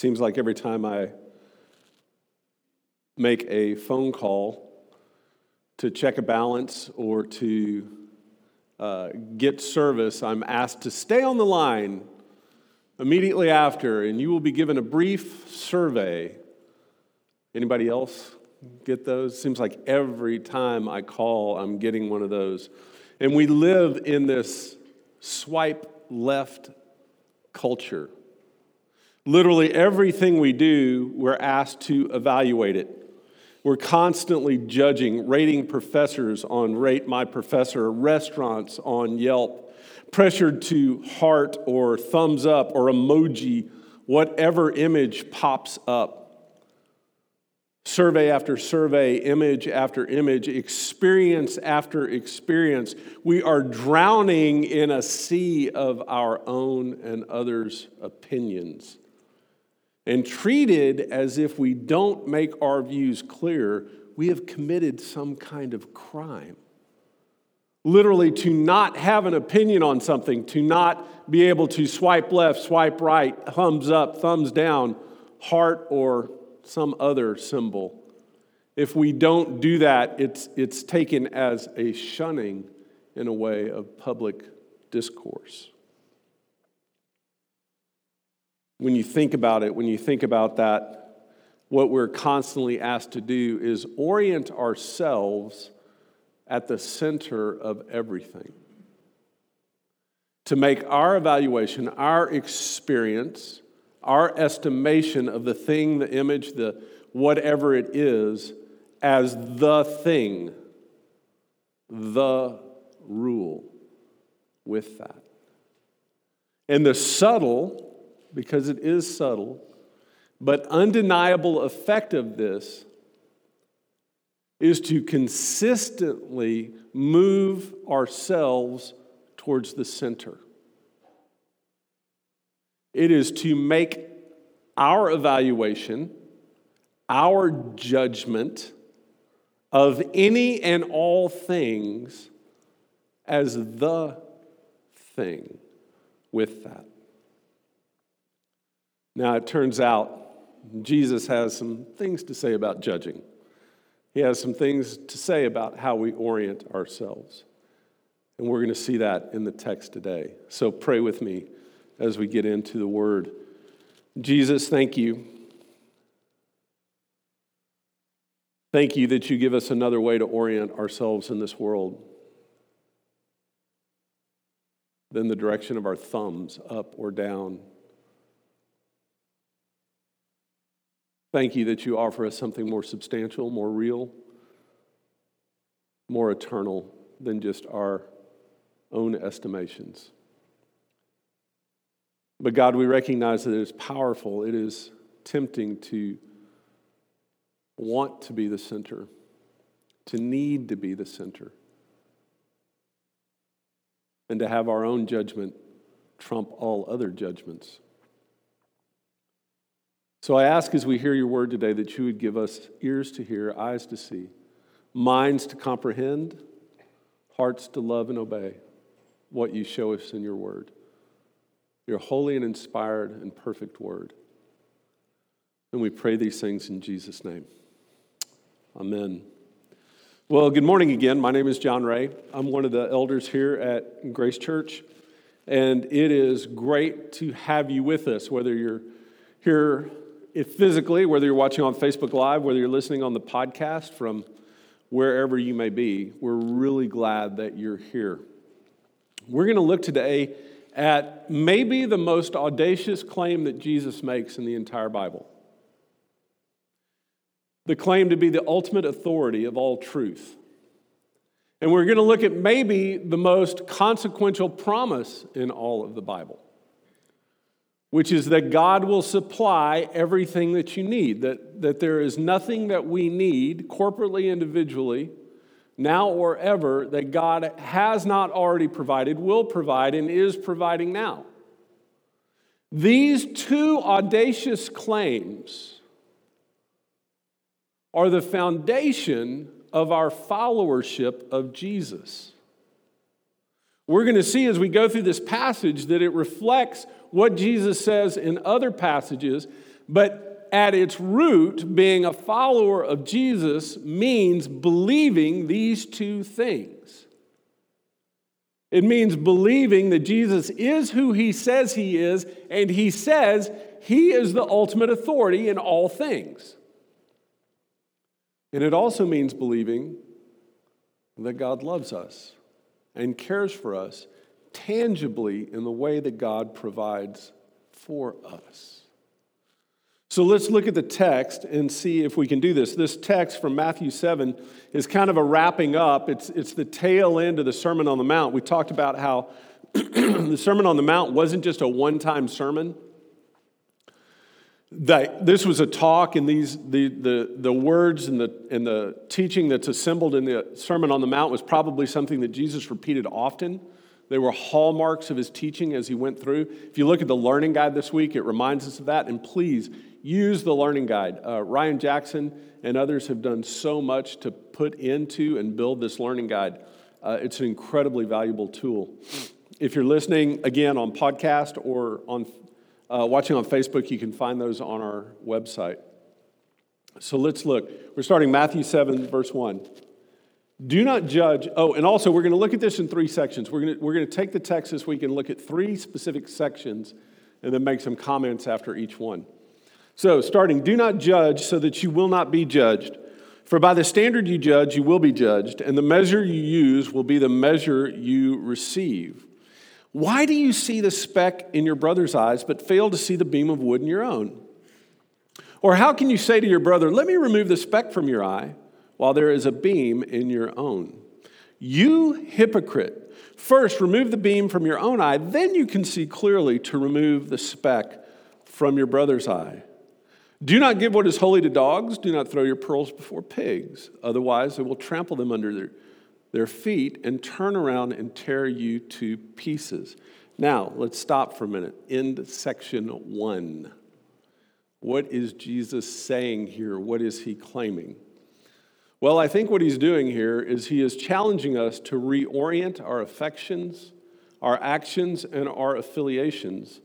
Seems like every time I make a phone call to check a balance or to uh, get service, I'm asked to stay on the line immediately after, and you will be given a brief survey. Anybody else get those? Seems like every time I call, I'm getting one of those. And we live in this swipe left culture. Literally everything we do, we're asked to evaluate it. We're constantly judging, rating professors on Rate My Professor, restaurants on Yelp, pressured to heart or thumbs up or emoji, whatever image pops up. Survey after survey, image after image, experience after experience, we are drowning in a sea of our own and others' opinions and treated as if we don't make our views clear, we have committed some kind of crime. Literally, to not have an opinion on something, to not be able to swipe left, swipe right, thumbs up, thumbs down, heart, or some other symbol. If we don't do that, it's, it's taken as a shunning in a way of public discourse when you think about it, when you think about that, what we're constantly asked to do is orient ourselves at the center of everything. To make our evaluation, our experience, our estimation of the thing, the image, the whatever it is, as the thing, the rule with that. And the subtle, because it is subtle, but undeniable effect of this is to consistently move ourselves towards the center. It is to make our evaluation, our judgment of any and all things as the thing with that. Now, it turns out Jesus has some things to say about judging. He has some things to say about how we orient ourselves. And we're going to see that in the text today. So pray with me as we get into the word. Jesus, thank you. Thank you that you give us another way to orient ourselves in this world than the direction of our thumbs up or down Thank you that you offer us something more substantial, more real, more eternal than just our own estimations. But God, we recognize that it is powerful, it is tempting to want to be the center, to need to be the center, and to have our own judgment trump all other judgments. So I ask as we hear your word today that you would give us ears to hear, eyes to see, minds to comprehend, hearts to love and obey what you show us in your word. Your holy and inspired and perfect word. And we pray these things in Jesus' name. Amen. Well, good morning again. My name is John Ray. I'm one of the elders here at Grace Church. And it is great to have you with us, whether you're here if physically, whether you're watching on Facebook Live, whether you're listening on the podcast from wherever you may be, we're really glad that you're here. We're going to look today at maybe the most audacious claim that Jesus makes in the entire Bible the claim to be the ultimate authority of all truth. And we're going to look at maybe the most consequential promise in all of the Bible which is that God will supply everything that you need, that, that there is nothing that we need corporately, individually, now or ever, that God has not already provided, will provide, and is providing now. These two audacious claims are the foundation of our followership of Jesus. We're going to see as we go through this passage that it reflects what Jesus says in other passages, But at its root, being a follower of Jesus means believing these two things. It means believing that Jesus is who he says he is, and he says he is the ultimate authority in all things. And it also means believing that God loves us and cares for us tangibly in the way that God provides for us. So let's look at the text and see if we can do this. This text from Matthew 7 is kind of a wrapping up, it's, it's the tail end of the Sermon on the Mount. We talked about how the Sermon on the Mount wasn't just a one time sermon. That this was a talk, and these the, the, the words and the, and the teaching that's assembled in the Sermon on the Mount was probably something that Jesus repeated often. They were hallmarks of his teaching as he went through. If you look at the learning guide this week, it reminds us of that. And please use the learning guide. Uh, Ryan Jackson and others have done so much to put into and build this learning guide. Uh, it's an incredibly valuable tool. If you're listening again on podcast or on uh, watching on Facebook, you can find those on our website. So let's look. We're starting Matthew 7, verse 1. Do not judge. Oh, and also, we're going to look at this in three sections. We're going to, we're going to take the text this week and look at three specific sections and then make some comments after each one. So, starting, do not judge so that you will not be judged. For by the standard you judge, you will be judged, and the measure you use will be the measure you receive. Why do you see the speck in your brother's eyes, but fail to see the beam of wood in your own? Or how can you say to your brother, Let me remove the speck from your eye, while there is a beam in your own? You hypocrite, first remove the beam from your own eye, then you can see clearly to remove the speck from your brother's eye. Do not give what is holy to dogs. Do not throw your pearls before pigs. Otherwise, they will trample them under their, their feet and turn around and tear you to pieces. Now, let's stop for a minute. End section one. What is Jesus saying here? What is he claiming? Well, I think what he's doing here is he is challenging us to reorient our affections, our actions, and our affiliations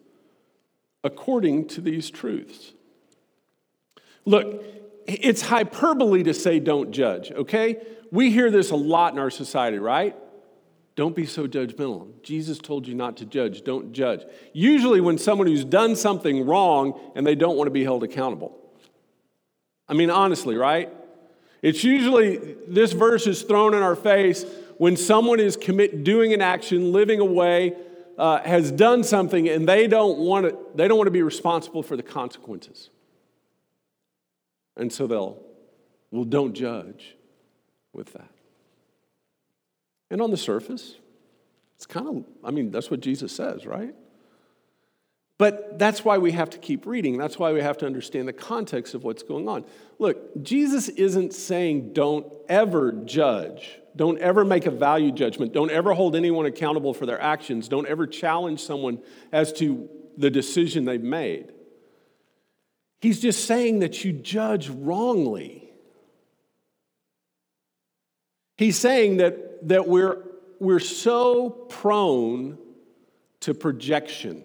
according to these truths. Look, it's hyperbole to say don't judge, okay? We hear this a lot in our society, right? Don't be so judgmental. Jesus told you not to judge. Don't judge. Usually, when someone who's done something wrong and they don't want to be held accountable. I mean, honestly, right? It's usually this verse is thrown in our face when someone is commit, doing an action, living a way, uh, has done something, and they don't want to, they don't want to be responsible for the consequences. And so they'll, well, don't judge with that. And on the surface, it's kind of, I mean, that's what Jesus says, right? But that's why we have to keep reading. That's why we have to understand the context of what's going on. Look, Jesus isn't saying don't ever judge. Don't ever make a value judgment. Don't ever hold anyone accountable for their actions. Don't ever challenge someone as to the decision they've made. He's just saying that you judge wrongly. He's saying that, that we're, we're so prone to projection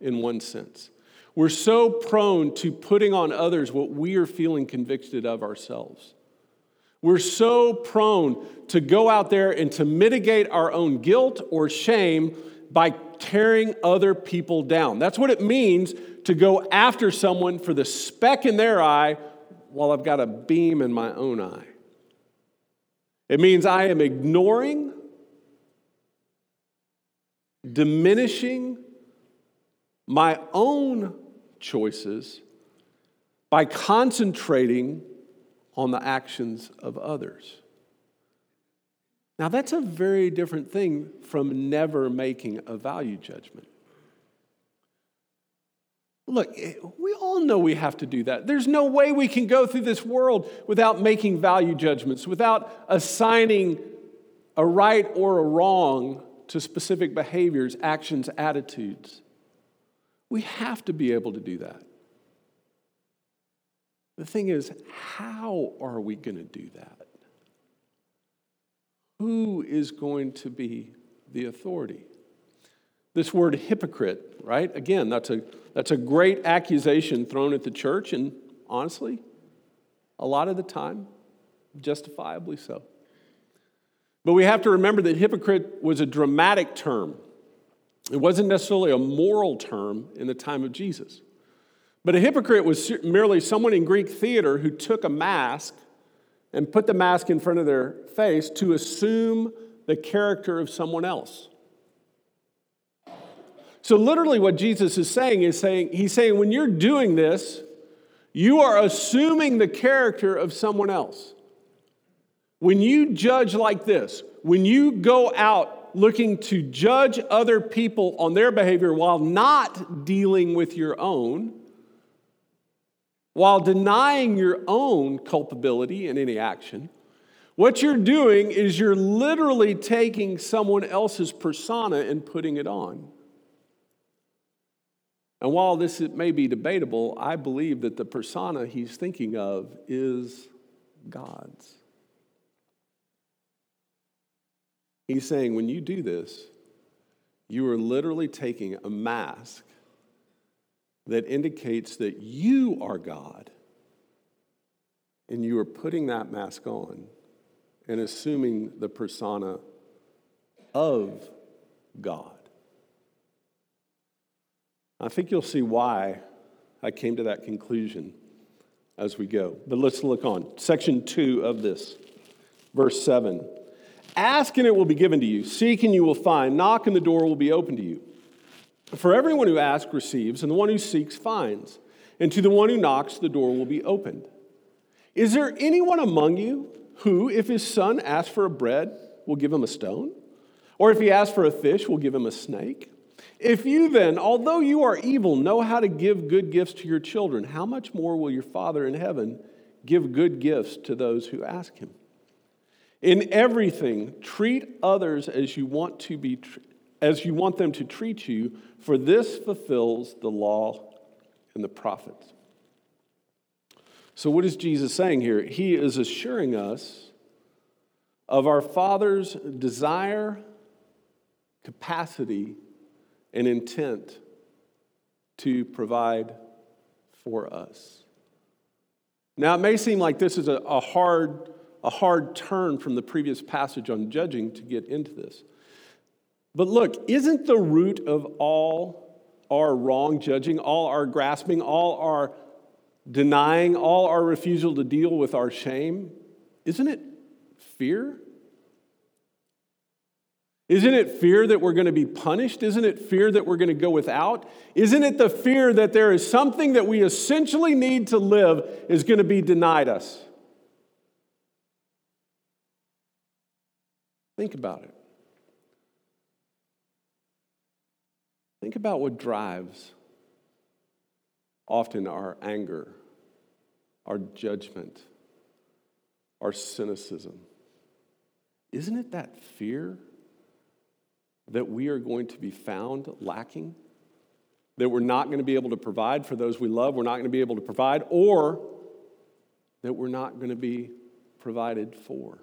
in one sense. We're so prone to putting on others what we are feeling convicted of ourselves. We're so prone to go out there and to mitigate our own guilt or shame by tearing other people down. That's what it means to go after someone for the speck in their eye while I've got a beam in my own eye. It means I am ignoring, diminishing my own choices by concentrating on the actions of others. Now, that's a very different thing from never making a value judgment. Look, eh, we all know we have to do that. There's no way we can go through this world without making value judgments, without assigning a right or a wrong to specific behaviors, actions, attitudes. We have to be able to do that. The thing is, how are we going to do that? Who is going to be the authority? This word hypocrite, right? Again, that's a, that's a great accusation thrown at the church, and honestly, a lot of the time, justifiably so. But we have to remember that hypocrite was a dramatic term. It wasn't necessarily a moral term in the time of Jesus. But a hypocrite was merely someone in Greek theater who took a mask and put the mask in front of their face to assume the character of someone else. So, literally, what Jesus is saying is saying, He's saying, when you're doing this, you are assuming the character of someone else. When you judge like this, when you go out looking to judge other people on their behavior while not dealing with your own, while denying your own culpability in any action, what you're doing is you're literally taking someone else's persona and putting it on. And while this may be debatable, I believe that the persona he's thinking of is God's. He's saying when you do this, you are literally taking a mask that indicates that you are God. And you are putting that mask on and assuming the persona of God. I think you'll see why I came to that conclusion as we go. But let's look on. Section 2 of this, verse 7. Ask and it will be given to you. Seek and you will find. Knock and the door will be open to you. For everyone who asks receives, and the one who seeks finds. And to the one who knocks, the door will be opened. Is there anyone among you who, if his son asks for a bread, will give him a stone? Or if he asks for a fish, will give him a snake? If you then, although you are evil, know how to give good gifts to your children, how much more will your Father in heaven give good gifts to those who ask him? In everything, treat others as you want to be as you want them to treat you, for this fulfills the law and the prophets. So, what is Jesus saying here? He is assuring us of our Father's desire, capacity, and intent to provide for us. Now, it may seem like this is a, a hard a hard turn from the previous passage on judging to get into this. But look, isn't the root of all our wrong judging, all our grasping, all our denying, all our refusal to deal with our shame, isn't it fear? Isn't it fear that we're going to be punished? Isn't it fear that we're going to go without? Isn't it the fear that there is something that we essentially need to live is going to be denied us? Think about it. Think about what drives often our anger, our judgment, our cynicism. Isn't it that fear that we are going to be found lacking? That we're not going to be able to provide for those we love, we're not going to be able to provide, or that we're not going to be provided for?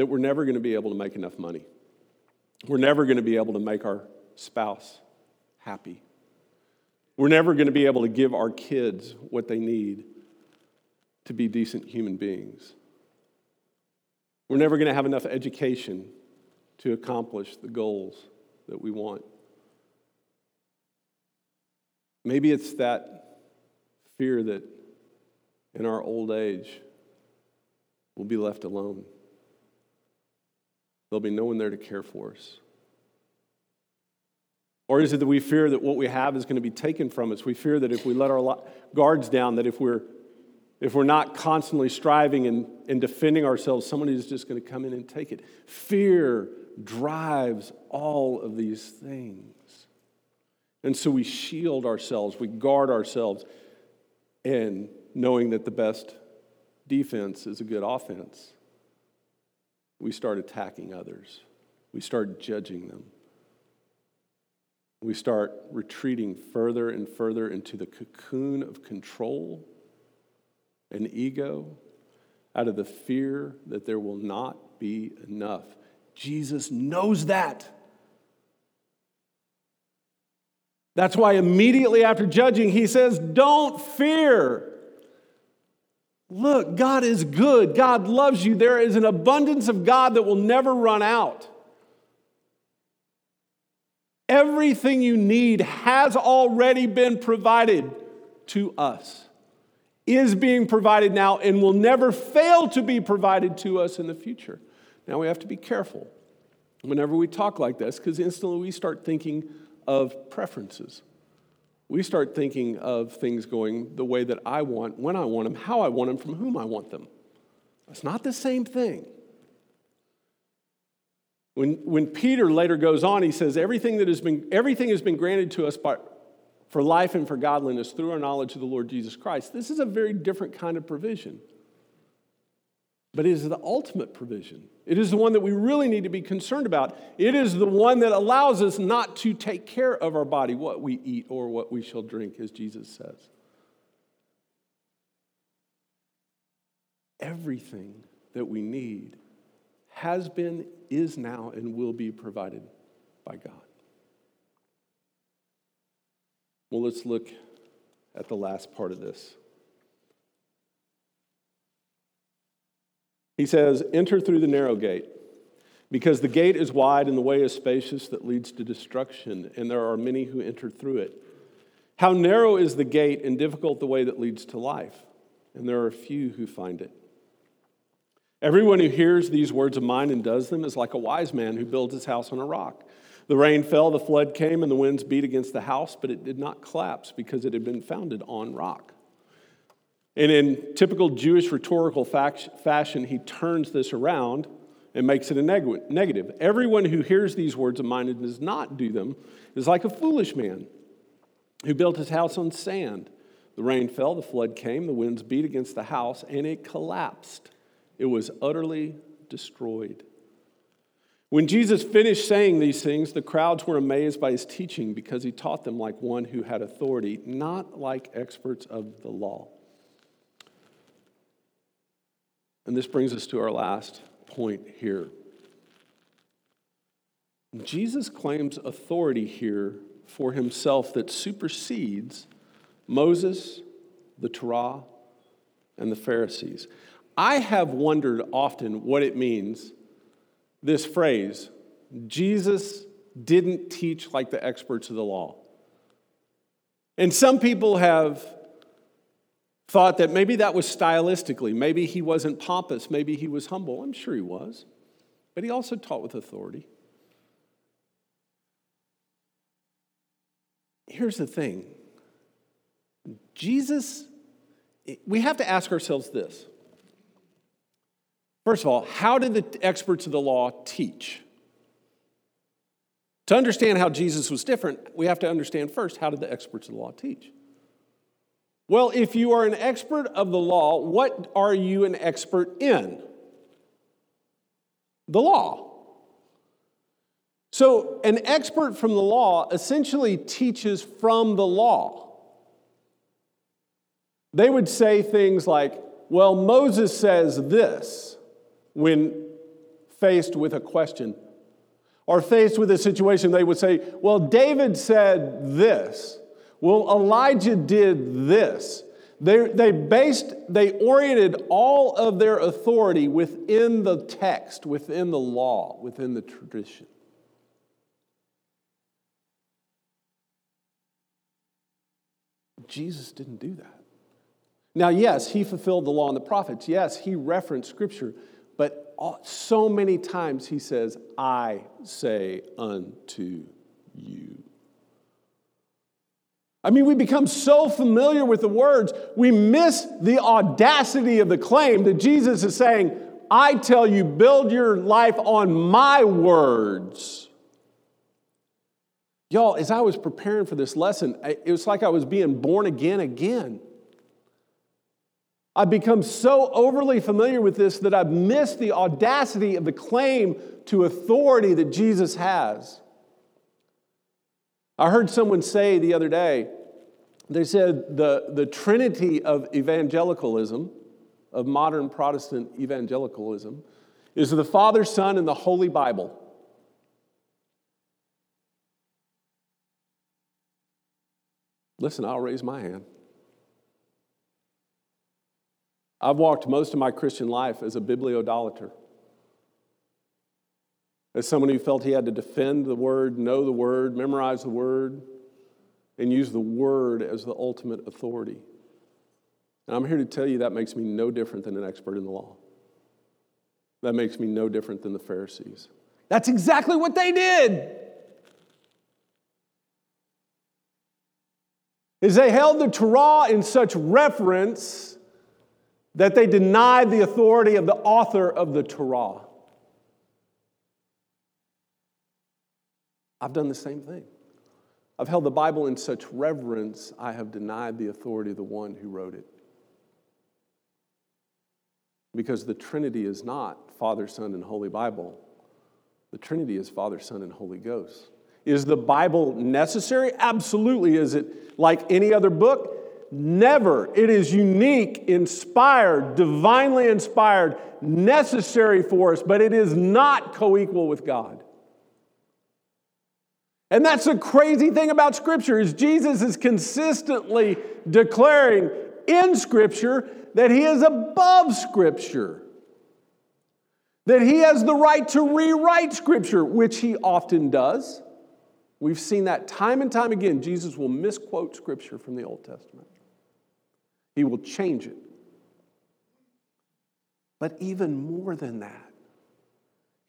that we're never going to be able to make enough money. We're never going to be able to make our spouse happy. We're never going to be able to give our kids what they need to be decent human beings. We're never going to have enough education to accomplish the goals that we want. Maybe it's that fear that in our old age we'll be left alone. There'll be no one there to care for us. Or is it that we fear that what we have is going to be taken from us? We fear that if we let our guards down, that if we're, if we're not constantly striving and, and defending ourselves, somebody is just going to come in and take it. Fear drives all of these things. And so we shield ourselves, we guard ourselves, and knowing that the best defense is a good offense we start attacking others. We start judging them. We start retreating further and further into the cocoon of control and ego out of the fear that there will not be enough. Jesus knows that. That's why immediately after judging, he says, Don't fear. Look, God is good. God loves you. There is an abundance of God that will never run out. Everything you need has already been provided to us, is being provided now, and will never fail to be provided to us in the future. Now we have to be careful whenever we talk like this because instantly we start thinking of preferences. We start thinking of things going the way that I want, when I want them, how I want them, from whom I want them. It's not the same thing. When, when Peter later goes on, he says, everything, that has been, everything has been granted to us by, for life and for godliness through our knowledge of the Lord Jesus Christ. This is a very different kind of provision. But it is the ultimate provision. It is the one that we really need to be concerned about. It is the one that allows us not to take care of our body, what we eat or what we shall drink, as Jesus says. Everything that we need has been, is now, and will be provided by God. Well, let's look at the last part of this. He says, Enter through the narrow gate, because the gate is wide and the way is spacious that leads to destruction, and there are many who enter through it. How narrow is the gate and difficult the way that leads to life, and there are few who find it. Everyone who hears these words of mine and does them is like a wise man who builds his house on a rock. The rain fell, the flood came, and the winds beat against the house, but it did not collapse because it had been founded on rock. And in typical Jewish rhetorical fashion, he turns this around and makes it a negative. Everyone who hears these words of mine and does not do them is like a foolish man who built his house on sand. The rain fell, the flood came, the winds beat against the house, and it collapsed. It was utterly destroyed. When Jesus finished saying these things, the crowds were amazed by his teaching because he taught them like one who had authority, not like experts of the law. And this brings us to our last point here. Jesus claims authority here for himself that supersedes Moses, the Torah, and the Pharisees. I have wondered often what it means, this phrase, Jesus didn't teach like the experts of the law. And some people have thought that maybe that was stylistically, maybe he wasn't pompous, maybe he was humble. I'm sure he was. But he also taught with authority. Here's the thing Jesus, we have to ask ourselves this First of all, how did the experts of the law teach? To understand how Jesus was different, we have to understand first how did the experts of the law teach? Well, if you are an expert of the law, what are you an expert in? The law. So, an expert from the law essentially teaches from the law. They would say things like, well, Moses says this when faced with a question or faced with a situation, they would say, Well, David said this. Well, Elijah did this. They, they based, they oriented all of their authority within the text, within the law, within the tradition. Jesus didn't do that. Now, yes, he fulfilled the law and the prophets. Yes, he referenced scripture. But so many times he says, I say unto you. I mean, we become so familiar with the words, we miss the audacity of the claim that Jesus is saying, I tell you, build your life on my words. Y'all, as I was preparing for this lesson, it was like I was being born again again. I've become so overly familiar with this that I've missed the audacity of the claim to authority that Jesus has. I heard someone say the other day, they said the, the trinity of evangelicalism, of modern Protestant evangelicalism, is the Father, Son, and the Holy Bible. Listen, I'll raise my hand. I've walked most of my Christian life as a bibliodolater, as someone who felt he had to defend the word, know the word, memorize the word, and use the word as the ultimate authority. And I'm here to tell you that makes me no different than an expert in the law. That makes me no different than the Pharisees. That's exactly what they did. Is they held the Torah in such reverence that they denied the authority of the author of the Torah. I've done the same thing. I've held the Bible in such reverence, I have denied the authority of the one who wrote it. Because the Trinity is not Father, Son, and Holy Bible. The Trinity is Father, Son, and Holy Ghost. Is the Bible necessary? Absolutely. Is it like any other book? Never. It is unique, inspired, divinely inspired, necessary for us, but it is not co equal with God. And that's the crazy thing about Scripture is Jesus is consistently declaring in Scripture that he is above Scripture. That he has the right to rewrite Scripture, which he often does. We've seen that time and time again. Jesus will misquote Scripture from the Old Testament, he will change it. But even more than that,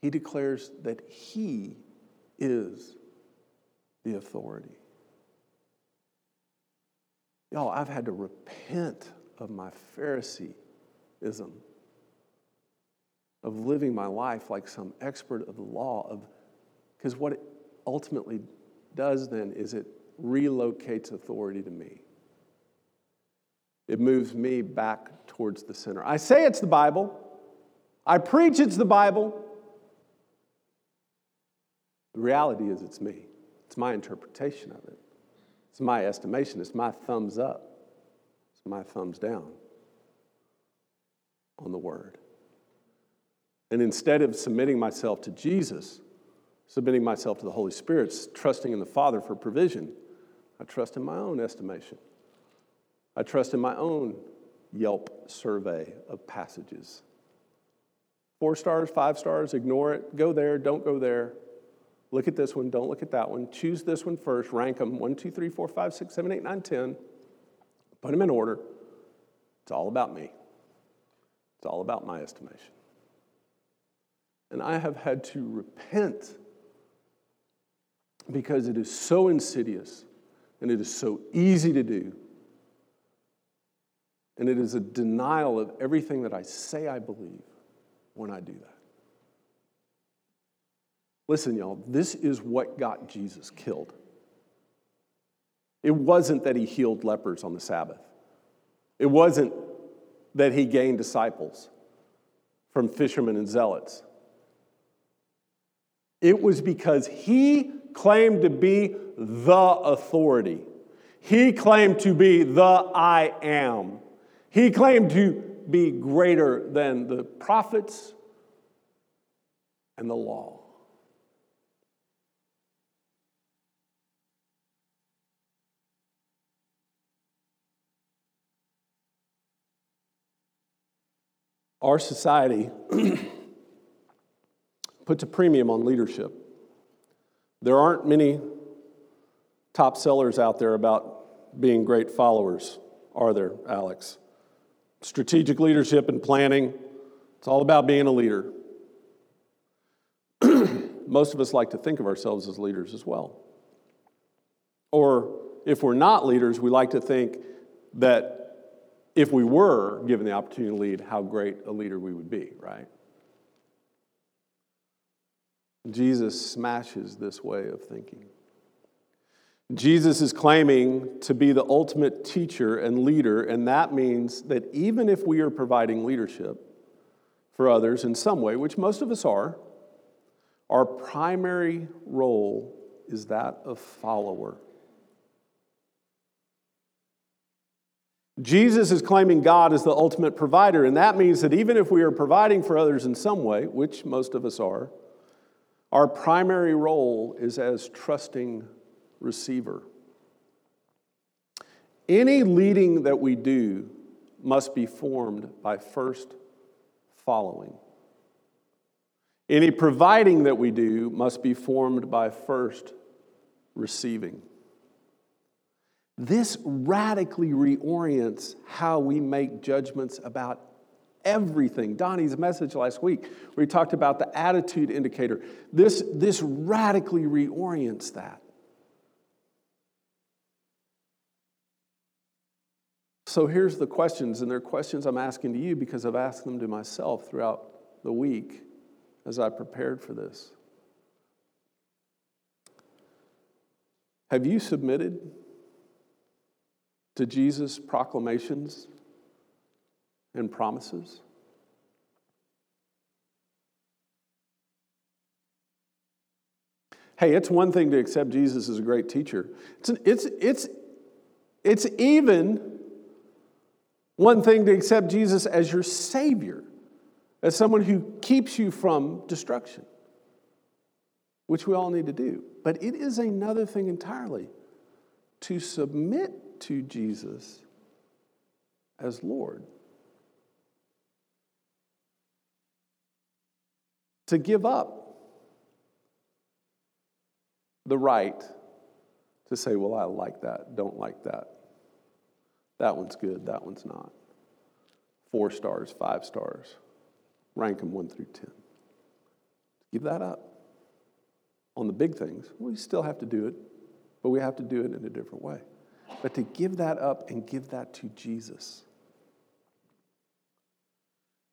he declares that he is the authority. Y'all, I've had to repent of my Phariseeism, of living my life like some expert of the law, of because what it ultimately does then is it relocates authority to me. It moves me back towards the center. I say it's the Bible. I preach it's the Bible. The reality is it's me. It's my interpretation of it. It's my estimation. It's my thumbs up. It's my thumbs down on the word. And instead of submitting myself to Jesus, submitting myself to the Holy Spirit, trusting in the Father for provision, I trust in my own estimation. I trust in my own Yelp survey of passages. Four stars, five stars, ignore it. Go there, don't go there. Look at this one, don't look at that one. Choose this one first, rank them 1, 2, 3, 4, 5, 6, 7, 8, 9, 10. Put them in order. It's all about me, it's all about my estimation. And I have had to repent because it is so insidious and it is so easy to do. And it is a denial of everything that I say I believe when I do that. Listen, y'all, this is what got Jesus killed. It wasn't that he healed lepers on the Sabbath, it wasn't that he gained disciples from fishermen and zealots. It was because he claimed to be the authority. He claimed to be the I am. He claimed to be greater than the prophets and the law. Our society puts a premium on leadership. There aren't many top sellers out there about being great followers, are there, Alex? Strategic leadership and planning, it's all about being a leader. Most of us like to think of ourselves as leaders as well. Or if we're not leaders, we like to think that if we were given the opportunity to lead, how great a leader we would be, right? Jesus smashes this way of thinking. Jesus is claiming to be the ultimate teacher and leader, and that means that even if we are providing leadership for others in some way, which most of us are, our primary role is that of follower. Jesus is claiming God as the ultimate provider, and that means that even if we are providing for others in some way, which most of us are, our primary role is as trusting receiver. Any leading that we do must be formed by first following. Any providing that we do must be formed by first receiving. This radically reorients how we make judgments about everything. Donnie's message last week, where he talked about the attitude indicator, this, this radically reorients that. So here's the questions, and they're questions I'm asking to you because I've asked them to myself throughout the week as I prepared for this. Have you submitted to Jesus' proclamations and promises? Hey, it's one thing to accept Jesus as a great teacher. It's, it's, it's, it's even one thing to accept Jesus as your Savior, as someone who keeps you from destruction, which we all need to do. But it is another thing entirely to submit to Jesus as Lord. To give up the right to say, well, I like that, don't like that. That one's good, that one's not. Four stars, five stars. Rank them one through ten. Give that up. On the big things, we still have to do it, but we have to do it in a different way. But to give that up and give that to Jesus.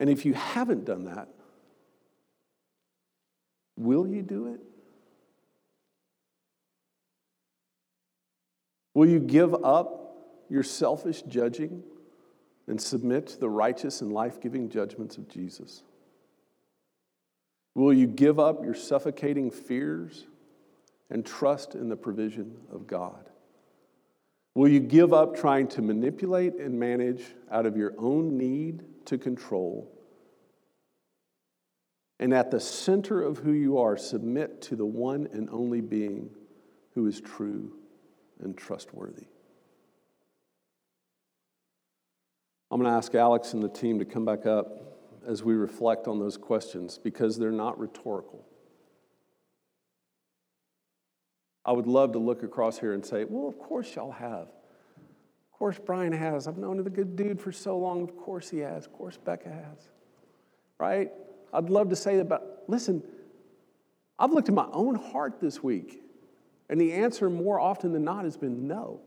And if you haven't done that, will you do it? Will you give up your selfish judging and submit to the righteous and life giving judgments of Jesus? Will you give up your suffocating fears and trust in the provision of God? Will you give up trying to manipulate and manage out of your own need to control? And at the center of who you are, submit to the one and only being who is true and trustworthy. I'm going to ask Alex and the team to come back up as we reflect on those questions because they're not rhetorical. I would love to look across here and say, well, of course y'all have. Of course Brian has. I've known the good dude for so long. Of course he has. Of course Becca has. Right? I'd love to say that, but listen, I've looked at my own heart this week, and the answer more often than not has been no,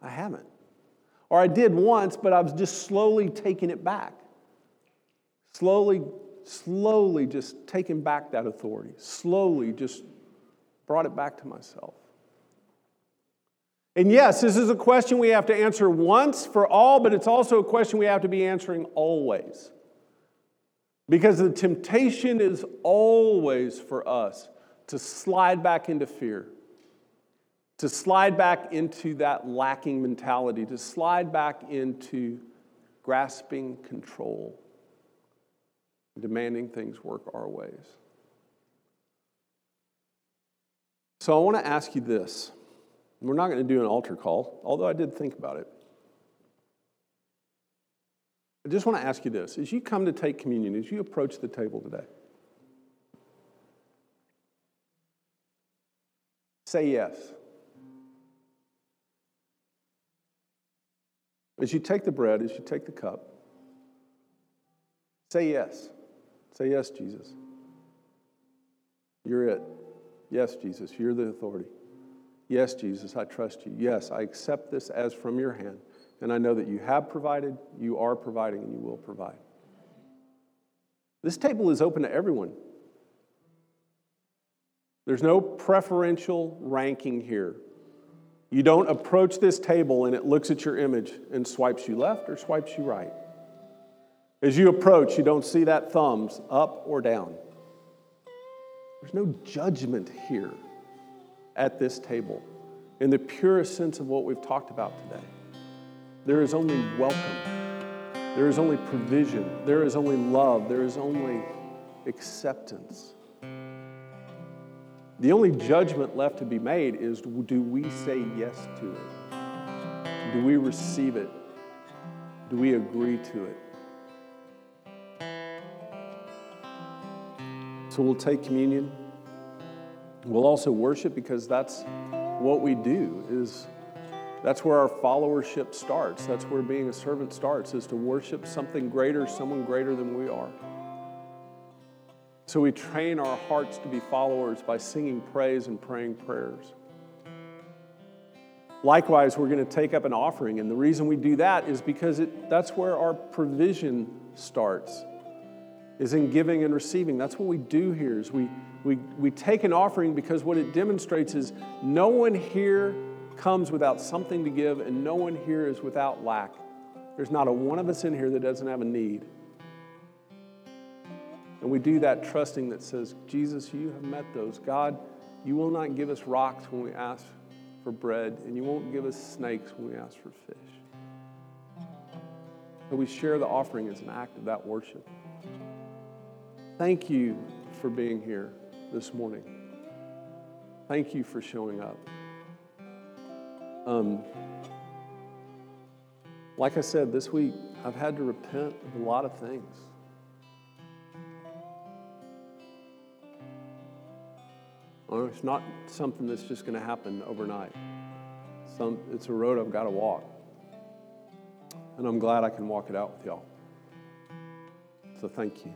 I haven't. Or I did once, but I was just slowly taking it back. Slowly, slowly just taking back that authority. Slowly just brought it back to myself. And yes, this is a question we have to answer once for all, but it's also a question we have to be answering always. Because the temptation is always for us to slide back into fear to slide back into that lacking mentality, to slide back into grasping control, demanding things work our ways. So I want to ask you this. We're not going to do an altar call, although I did think about it. I just want to ask you this as you come to take communion, as you approach the table today, say yes. As you take the bread, as you take the cup, say yes. Say yes, Jesus. You're it. Yes, Jesus, you're the authority. Yes, Jesus, I trust you. Yes, I accept this as from your hand. And I know that you have provided, you are providing, and you will provide. This table is open to everyone. There's no preferential ranking here. You don't approach this table and it looks at your image and swipes you left or swipes you right. As you approach, you don't see that thumbs up or down. There's no judgment here at this table in the purest sense of what we've talked about today. There is only welcome, there is only provision, there is only love, there is only acceptance. The only judgment left to be made is do we say yes to it? Do we receive it? Do we agree to it? So we'll take communion. We'll also worship because that's what we do is that's where our followership starts. That's where being a servant starts is to worship something greater, someone greater than we are. So we train our hearts to be followers by singing praise and praying prayers. Likewise, we're going to take up an offering, and the reason we do that is because it, that's where our provision starts, is in giving and receiving. That's what we do here. Is we, we, we take an offering because what it demonstrates is no one here comes without something to give, and no one here is without lack. There's not a one of us in here that doesn't have a need. And we do that trusting that says, Jesus, you have met those. God, you will not give us rocks when we ask for bread, and you won't give us snakes when we ask for fish. So we share the offering as an act of that worship. Thank you for being here this morning. Thank you for showing up. Um, like I said, this week I've had to repent of a lot of things. it's not something that's just going to happen overnight. Some, it's a road I've got to walk. And I'm glad I can walk it out with y'all. So thank you.